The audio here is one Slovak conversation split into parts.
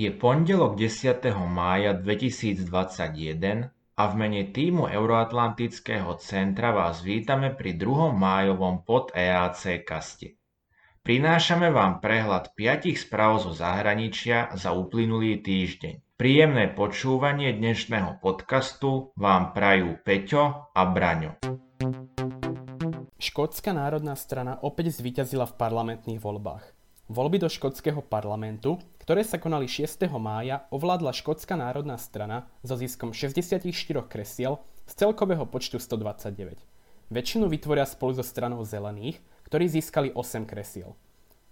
Je pondelok 10. mája 2021 a v mene týmu Euroatlantického centra vás vítame pri 2. májovom pod EAC kaste. Prinášame vám prehľad piatich správ zo zahraničia za uplynulý týždeň. Príjemné počúvanie dnešného podcastu vám prajú Peťo a Braňo. Škótska národná strana opäť zvíťazila v parlamentných voľbách. Voľby do škótskeho parlamentu ktoré sa konali 6. mája, ovládla Škótska národná strana so ziskom 64 kresiel z celkového počtu 129. Väčšinu vytvoria spolu so stranou zelených, ktorí získali 8 kresiel.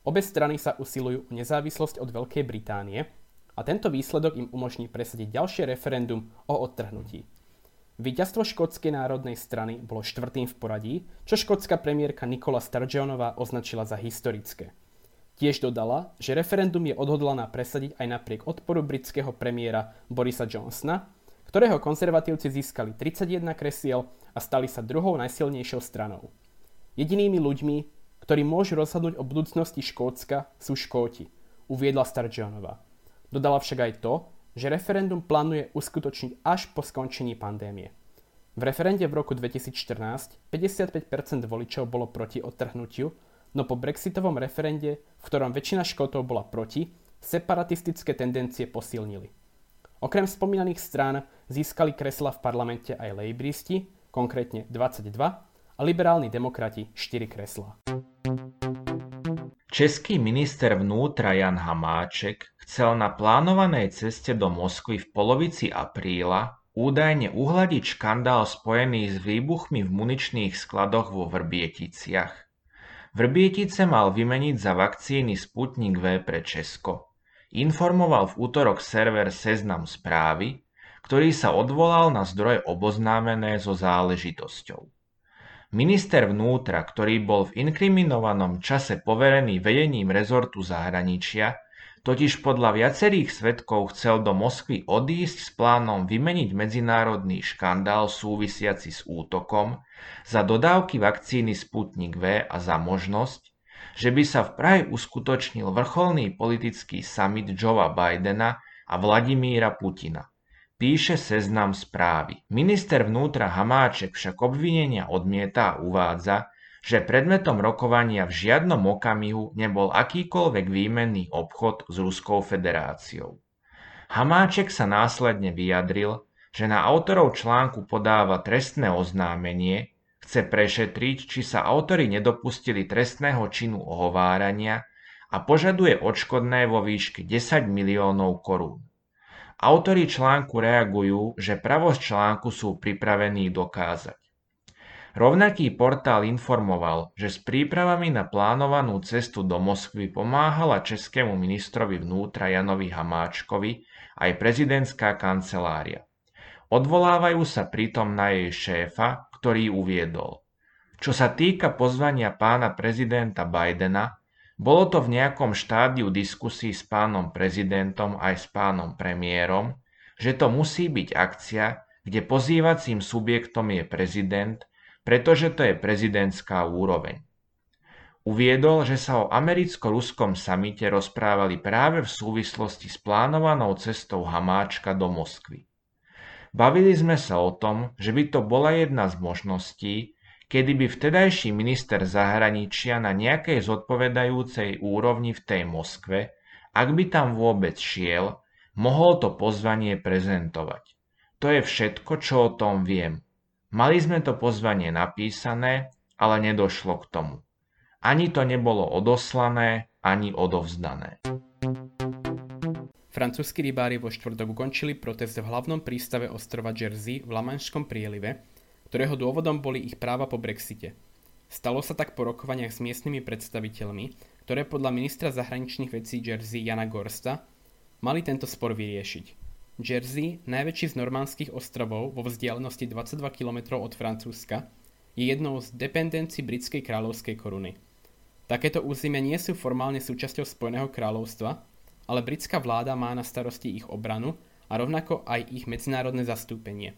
Obe strany sa usilujú o nezávislosť od Veľkej Británie a tento výsledok im umožní presadiť ďalšie referendum o odtrhnutí. Výťazstvo škótskej národnej strany bolo štvrtým v poradí, čo škótska premiérka Nikola Sturgeonová označila za historické. Tiež dodala, že referendum je odhodlaná presadiť aj napriek odporu britského premiéra Borisa Johnsona, ktorého konzervatívci získali 31 kresiel a stali sa druhou najsilnejšou stranou. Jedinými ľuďmi, ktorí môžu rozhodnúť o budúcnosti Škótska, sú Škóti, uviedla Sturgeonová. Dodala však aj to, že referendum plánuje uskutočniť až po skončení pandémie. V referende v roku 2014 55% voličov bolo proti odtrhnutiu, no po brexitovom referende, v ktorom väčšina Škótov bola proti, separatistické tendencie posilnili. Okrem spomínaných strán získali kresla v parlamente aj lejbristi, konkrétne 22, a liberálni demokrati 4 kreslá. Český minister vnútra Jan Hamáček chcel na plánovanej ceste do Moskvy v polovici apríla údajne uhladiť škandál spojený s výbuchmi v muničných skladoch vo Vrbieticiach. Vrbietice mal vymeniť za vakcíny Sputnik V pre Česko. Informoval v útorok server Seznam správy, ktorý sa odvolal na zdroje oboznámené so záležitosťou. Minister vnútra, ktorý bol v inkriminovanom čase poverený vedením rezortu zahraničia, totiž podľa viacerých svetkov chcel do Moskvy odísť s plánom vymeniť medzinárodný škandál súvisiaci s útokom za dodávky vakcíny Sputnik V a za možnosť, že by sa v Prahe uskutočnil vrcholný politický summit Joea Bidena a Vladimíra Putina. Píše seznam správy. Minister vnútra Hamáček však obvinenia odmieta a uvádza, že predmetom rokovania v žiadnom okamihu nebol akýkoľvek výmenný obchod s Ruskou federáciou. Hamáček sa následne vyjadril, že na autorov článku podáva trestné oznámenie, chce prešetriť, či sa autori nedopustili trestného činu ohovárania a požaduje odškodné vo výške 10 miliónov korún. Autori článku reagujú, že pravosť článku sú pripravení dokázať. Rovnaký portál informoval, že s prípravami na plánovanú cestu do Moskvy pomáhala českému ministrovi vnútra Janovi Hamáčkovi aj prezidentská kancelária. Odvolávajú sa pritom na jej šéfa, ktorý uviedol. Čo sa týka pozvania pána prezidenta Bidena, bolo to v nejakom štádiu diskusí s pánom prezidentom aj s pánom premiérom, že to musí byť akcia, kde pozývacím subjektom je prezident pretože to je prezidentská úroveň. Uviedol, že sa o americko-ruskom samite rozprávali práve v súvislosti s plánovanou cestou Hamáčka do Moskvy. Bavili sme sa o tom, že by to bola jedna z možností, kedy by vtedajší minister zahraničia na nejakej zodpovedajúcej úrovni v tej Moskve, ak by tam vôbec šiel, mohol to pozvanie prezentovať. To je všetko, čo o tom viem. Mali sme to pozvanie napísané, ale nedošlo k tomu. Ani to nebolo odoslané, ani odovzdané. Francúzski rybári vo štvrtok ukončili protest v hlavnom prístave ostrova Jersey v Lamanšskom prielive, ktorého dôvodom boli ich práva po Brexite. Stalo sa tak po rokovaniach s miestnymi predstaviteľmi, ktoré podľa ministra zahraničných vecí Jersey Jana Gorsta mali tento spor vyriešiť. Jersey, najväčší z normandských ostrovov vo vzdialenosti 22 km od Francúzska, je jednou z dependencií britskej kráľovskej koruny. Takéto územia nie sú formálne súčasťou Spojeného kráľovstva, ale britská vláda má na starosti ich obranu a rovnako aj ich medzinárodné zastúpenie.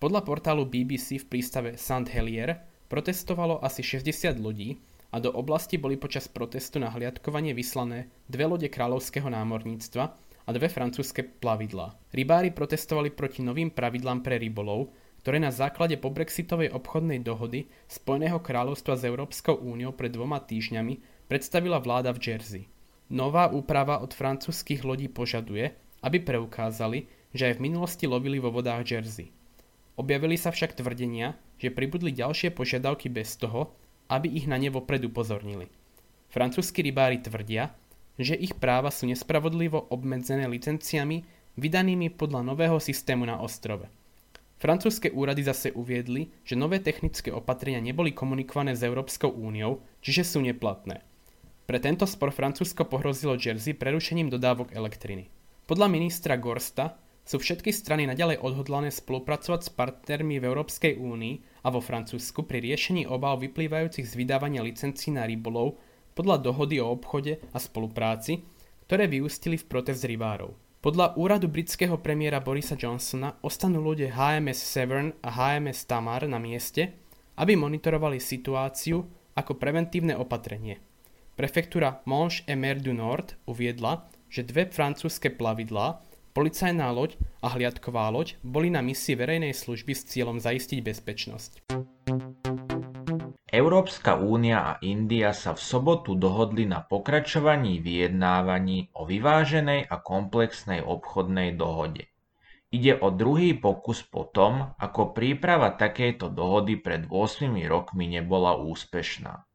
Podľa portálu BBC v prístave St. Helier protestovalo asi 60 ľudí a do oblasti boli počas protestu na hliadkovanie vyslané dve lode kráľovského námorníctva a dve francúzske plavidlá. Rybári protestovali proti novým pravidlám pre rybolov, ktoré na základe pobrexitovej obchodnej dohody Spojeného kráľovstva s Európskou úniou pred dvoma týždňami predstavila vláda v Jersey. Nová úprava od francúzskych lodí požaduje, aby preukázali, že aj v minulosti lovili vo vodách Jersey. Objavili sa však tvrdenia, že pribudli ďalšie požiadavky bez toho, aby ich na ne vopred upozornili. Francúzski rybári tvrdia, že ich práva sú nespravodlivo obmedzené licenciami vydanými podľa nového systému na ostrove. Francúzske úrady zase uviedli, že nové technické opatrenia neboli komunikované s Európskou úniou, čiže sú neplatné. Pre tento spor Francúzsko pohrozilo Jersey prerušením dodávok elektriny. Podľa ministra Gorsta sú všetky strany naďalej odhodlané spolupracovať s partnermi v Európskej únii a vo Francúzsku pri riešení obáv vyplývajúcich z vydávania licencií na rybolov podľa dohody o obchode a spolupráci, ktoré vyústili v protest rybárov. Podľa úradu britského premiéra Borisa Johnsona ostanú lode HMS Severn a HMS Tamar na mieste, aby monitorovali situáciu ako preventívne opatrenie. Prefektúra Manche et Mer du Nord uviedla, že dve francúzske plavidlá, policajná loď a hliadková loď boli na misii verejnej služby s cieľom zaistiť bezpečnosť. Európska únia a India sa v sobotu dohodli na pokračovaní vyjednávaní o vyváženej a komplexnej obchodnej dohode. Ide o druhý pokus po tom, ako príprava takejto dohody pred 8 rokmi nebola úspešná.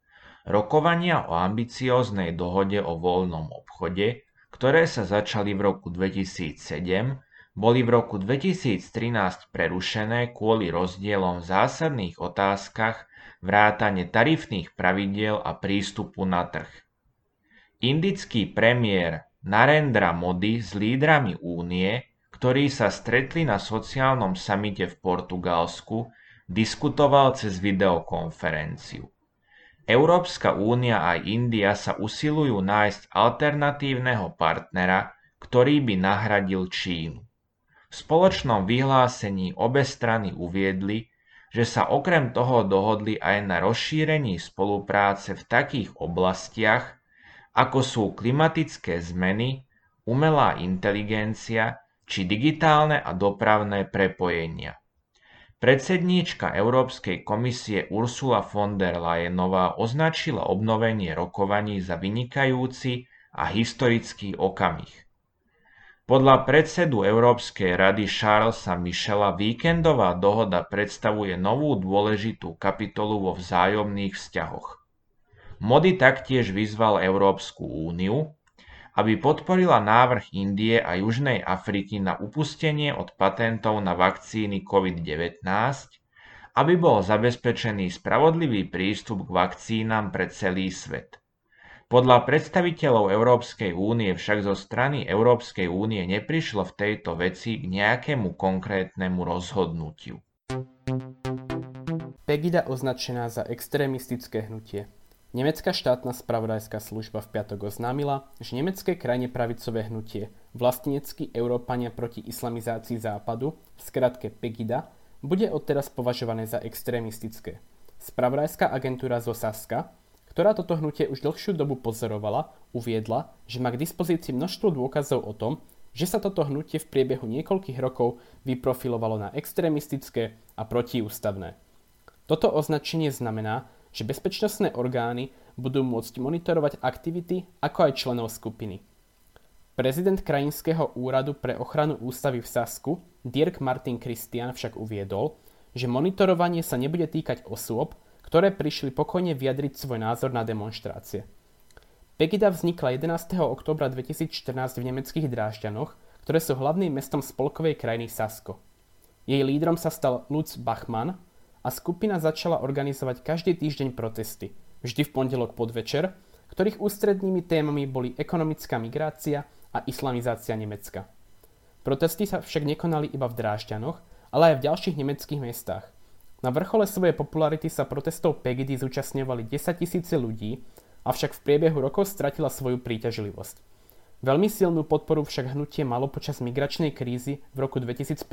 Rokovania o ambicióznej dohode o voľnom obchode, ktoré sa začali v roku 2007, boli v roku 2013 prerušené kvôli rozdielom v zásadných otázkach vrátane tarifných pravidiel a prístupu na trh. Indický premiér Narendra Modi s lídrami únie, ktorí sa stretli na sociálnom samite v Portugalsku, diskutoval cez videokonferenciu. Európska únia a India sa usilujú nájsť alternatívneho partnera, ktorý by nahradil Čínu. V spoločnom vyhlásení obe strany uviedli, že sa okrem toho dohodli aj na rozšírení spolupráce v takých oblastiach, ako sú klimatické zmeny, umelá inteligencia či digitálne a dopravné prepojenia. Predsedníčka Európskej komisie Ursula von der Leyenová označila obnovenie rokovaní za vynikajúci a historický okamih. Podľa predsedu Európskej rady Charlesa Michela víkendová dohoda predstavuje novú dôležitú kapitolu vo vzájomných vzťahoch. Modi taktiež vyzval Európsku úniu, aby podporila návrh Indie a Južnej Afriky na upustenie od patentov na vakcíny COVID-19, aby bol zabezpečený spravodlivý prístup k vakcínam pre celý svet. Podľa predstaviteľov Európskej únie však zo strany Európskej únie neprišlo v tejto veci k nejakému konkrétnemu rozhodnutiu. Pegida označená za extrémistické hnutie. Nemecká štátna spravodajská služba v piatok oznámila, že nemecké krajne pravicové hnutie Vlastenecký Európania proti islamizácii západu, v skratke Pegida, bude odteraz považované za extrémistické. Spravodajská agentúra zo Saska ktorá toto hnutie už dlhšiu dobu pozorovala, uviedla, že má k dispozícii množstvo dôkazov o tom, že sa toto hnutie v priebehu niekoľkých rokov vyprofilovalo na extrémistické a protiústavné. Toto označenie znamená, že bezpečnostné orgány budú môcť monitorovať aktivity ako aj členov skupiny. Prezident krajinského úradu pre ochranu ústavy v Sasku, Dirk Martin Christian však uviedol, že monitorovanie sa nebude týkať osôb, ktoré prišli pokojne vyjadriť svoj názor na demonstrácie. Pegida vznikla 11. oktobra 2014 v nemeckých Drážďanoch, ktoré sú hlavným mestom spolkovej krajiny Sasko. Jej lídrom sa stal Lutz Bachmann a skupina začala organizovať každý týždeň protesty, vždy v pondelok podvečer, ktorých ústrednými témami boli ekonomická migrácia a islamizácia Nemecka. Protesty sa však nekonali iba v Drážďanoch, ale aj v ďalších nemeckých mestách – na vrchole svojej popularity sa protestov Pegidy zúčastňovali 10 tisíce ľudí, avšak v priebehu rokov stratila svoju príťažlivosť. Veľmi silnú podporu však hnutie malo počas migračnej krízy v roku 2015,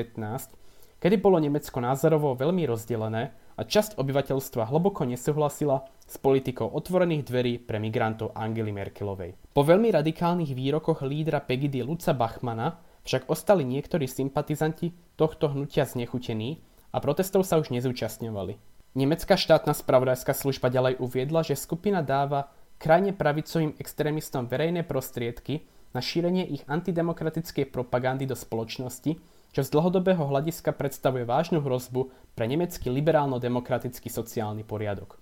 kedy bolo Nemecko názorovo veľmi rozdelené a časť obyvateľstva hlboko nesúhlasila s politikou otvorených dverí pre migrantov Angely Merkelovej. Po veľmi radikálnych výrokoch lídra Pegidy Luca Bachmana však ostali niektorí sympatizanti tohto hnutia znechutení a protestov sa už nezúčastňovali. Nemecká štátna spravodajská služba ďalej uviedla, že skupina dáva krajne pravicovým extrémistom verejné prostriedky na šírenie ich antidemokratickej propagandy do spoločnosti, čo z dlhodobého hľadiska predstavuje vážnu hrozbu pre nemecký liberálno-demokratický sociálny poriadok.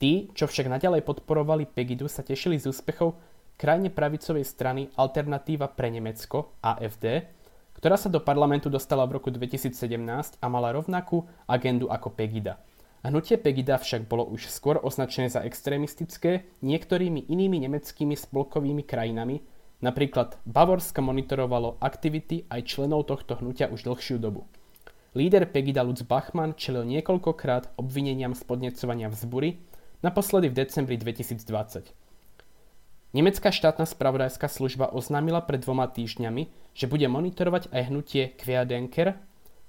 Tí, čo však naďalej podporovali Pegidu, sa tešili z úspechov krajne pravicovej strany Alternatíva pre Nemecko, AFD, ktorá sa do parlamentu dostala v roku 2017 a mala rovnakú agendu ako Pegida. Hnutie Pegida však bolo už skôr označené za extrémistické niektorými inými nemeckými spolkovými krajinami, Napríklad Bavorska monitorovalo aktivity aj členov tohto hnutia už dlhšiu dobu. Líder Pegida Lutz Bachmann čelil niekoľkokrát obvineniam z podnecovania vzbury, naposledy v decembri 2020. Nemecká štátna spravodajská služba oznámila pred dvoma týždňami, že bude monitorovať aj hnutie Querdenker,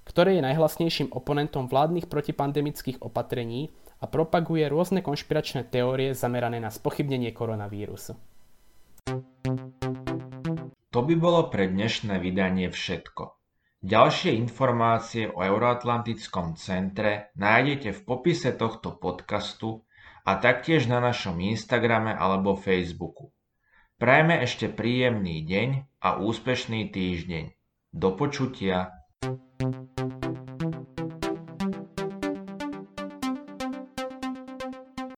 ktoré je najhlasnejším oponentom vládnych protipandemických opatrení a propaguje rôzne konšpiračné teórie zamerané na spochybnenie koronavírusu. To by bolo pre dnešné vydanie všetko. Ďalšie informácie o Euroatlantickom centre nájdete v popise tohto podcastu a taktiež na našom Instagrame alebo Facebooku. Prajme ešte príjemný deň a úspešný týždeň. Do počutia. thank you